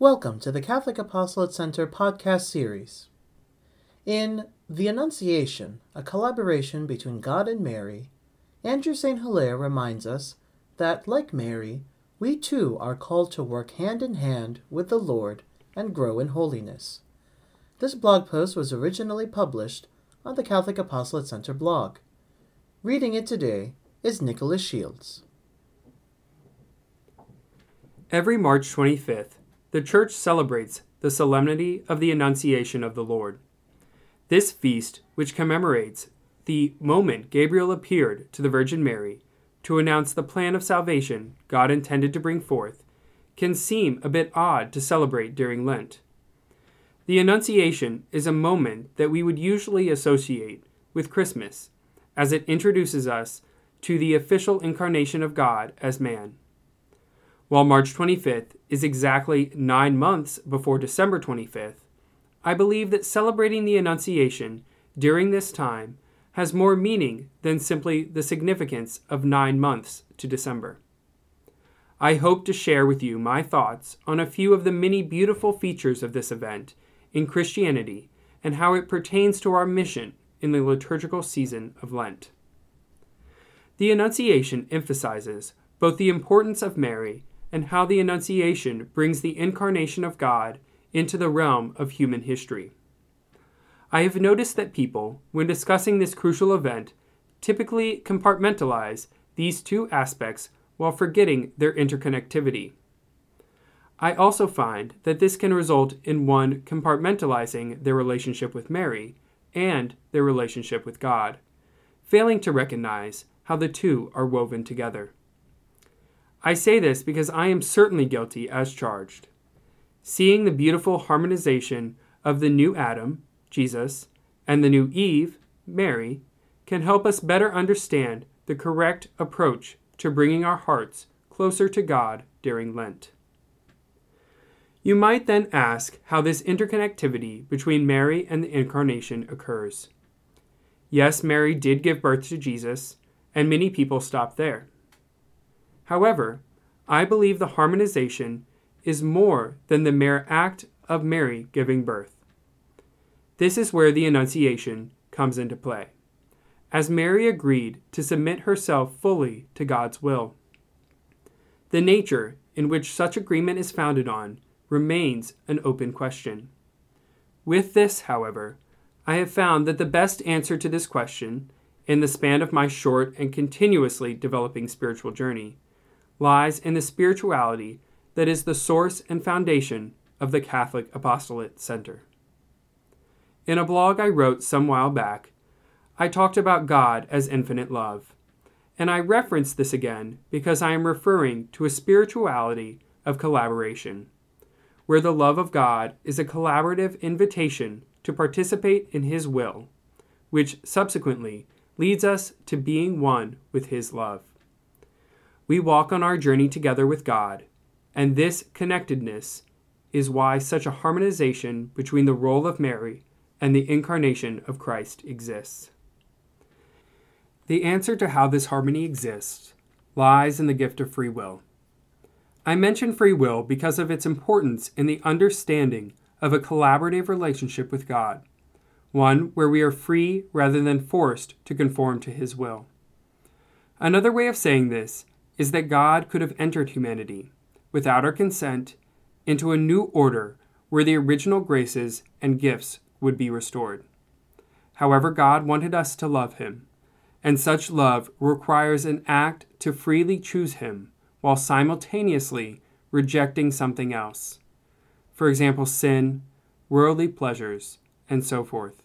Welcome to the Catholic Apostolate Center podcast series. In The Annunciation, a collaboration between God and Mary, Andrew St. Hilaire reminds us that, like Mary, we too are called to work hand in hand with the Lord and grow in holiness. This blog post was originally published on the Catholic Apostolate Center blog. Reading it today is Nicholas Shields. Every March 25th, the Church celebrates the solemnity of the Annunciation of the Lord. This feast, which commemorates the moment Gabriel appeared to the Virgin Mary to announce the plan of salvation God intended to bring forth, can seem a bit odd to celebrate during Lent. The Annunciation is a moment that we would usually associate with Christmas, as it introduces us to the official incarnation of God as man. While March 25th is exactly nine months before December 25th, I believe that celebrating the Annunciation during this time has more meaning than simply the significance of nine months to December. I hope to share with you my thoughts on a few of the many beautiful features of this event in Christianity and how it pertains to our mission in the liturgical season of Lent. The Annunciation emphasizes both the importance of Mary and how the Annunciation brings the incarnation of God into the realm of human history. I have noticed that people, when discussing this crucial event, typically compartmentalize these two aspects while forgetting their interconnectivity. I also find that this can result in one compartmentalizing their relationship with Mary and their relationship with God, failing to recognize how the two are woven together. I say this because I am certainly guilty as charged. Seeing the beautiful harmonization of the new Adam, Jesus, and the new Eve, Mary, can help us better understand the correct approach to bringing our hearts closer to God during Lent. You might then ask how this interconnectivity between Mary and the Incarnation occurs. Yes, Mary did give birth to Jesus, and many people stop there. However, I believe the harmonization is more than the mere act of Mary giving birth. This is where the Annunciation comes into play, as Mary agreed to submit herself fully to God's will. The nature in which such agreement is founded on remains an open question. With this, however, I have found that the best answer to this question, in the span of my short and continuously developing spiritual journey, lies in the spirituality that is the source and foundation of the Catholic Apostolate Center. In a blog I wrote some while back, I talked about God as infinite love, and I reference this again because I am referring to a spirituality of collaboration, where the love of God is a collaborative invitation to participate in His will, which subsequently leads us to being one with His love. We walk on our journey together with God, and this connectedness is why such a harmonization between the role of Mary and the incarnation of Christ exists. The answer to how this harmony exists lies in the gift of free will. I mention free will because of its importance in the understanding of a collaborative relationship with God, one where we are free rather than forced to conform to His will. Another way of saying this is that God could have entered humanity, without our consent, into a new order where the original graces and gifts would be restored. However, God wanted us to love Him, and such love requires an act to freely choose Him while simultaneously rejecting something else. For example, sin, worldly pleasures, and so forth.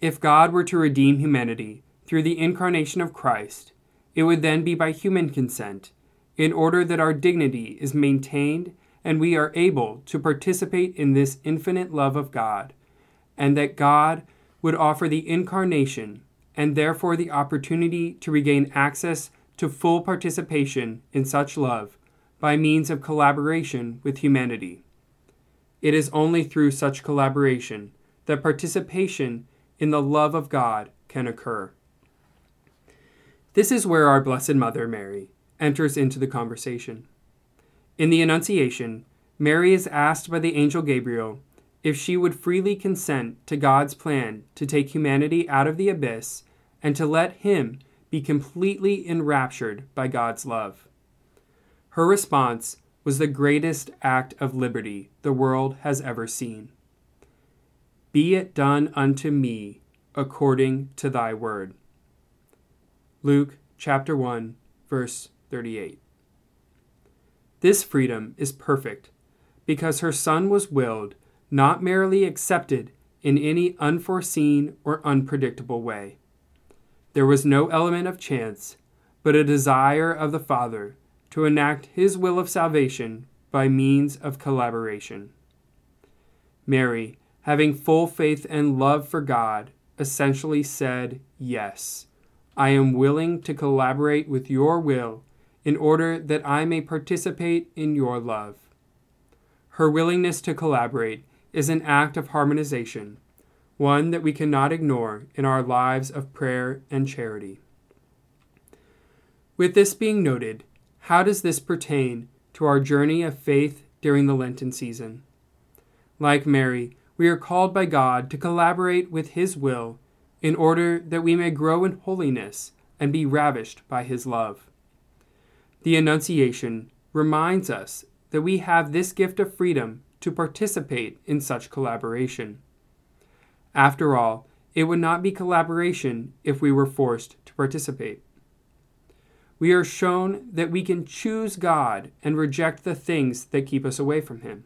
If God were to redeem humanity through the incarnation of Christ, it would then be by human consent, in order that our dignity is maintained and we are able to participate in this infinite love of God, and that God would offer the incarnation and therefore the opportunity to regain access to full participation in such love by means of collaboration with humanity. It is only through such collaboration that participation in the love of God can occur. This is where our Blessed Mother, Mary, enters into the conversation. In the Annunciation, Mary is asked by the angel Gabriel if she would freely consent to God's plan to take humanity out of the abyss and to let him be completely enraptured by God's love. Her response was the greatest act of liberty the world has ever seen. Be it done unto me according to thy word. Luke chapter 1 verse 38. This freedom is perfect because her son was willed not merely accepted in any unforeseen or unpredictable way. There was no element of chance, but a desire of the Father to enact his will of salvation by means of collaboration. Mary, having full faith and love for God, essentially said, Yes, I am willing to collaborate with your will in order that I may participate in your love. Her willingness to collaborate is an act of harmonization, one that we cannot ignore in our lives of prayer and charity. With this being noted, how does this pertain to our journey of faith during the Lenten season? Like Mary, we are called by God to collaborate with His will in order that we may grow in holiness and be ravished by His love. The Annunciation reminds us that we have this gift of freedom to participate in such collaboration. After all, it would not be collaboration if we were forced to participate. We are shown that we can choose God and reject the things that keep us away from Him.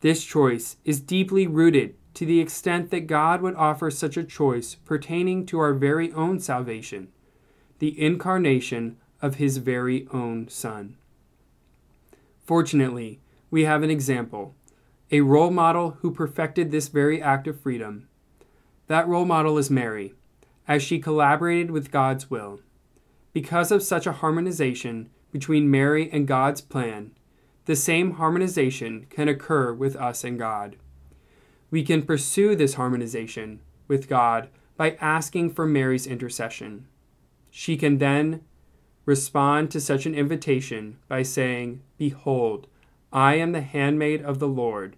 This choice is deeply rooted to the extent that God would offer such a choice pertaining to our very own salvation, the incarnation of His very own Son. Fortunately, we have an example, a role model who perfected this very act of freedom. That role model is Mary, as she collaborated with God's will. Because of such a harmonization between Mary and God's plan, the same harmonization can occur with us and God. We can pursue this harmonization with God by asking for Mary's intercession. She can then respond to such an invitation by saying, Behold, I am the handmaid of the Lord.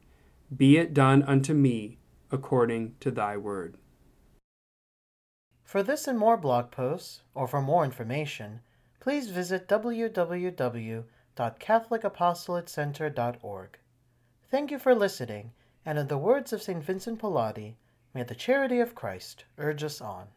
Be it done unto me according to thy word. For this and more blog posts, or for more information, please visit www.catholicapostolatecenter.org. Thank you for listening, and in the words of St. Vincent Pallotti, may the charity of Christ urge us on.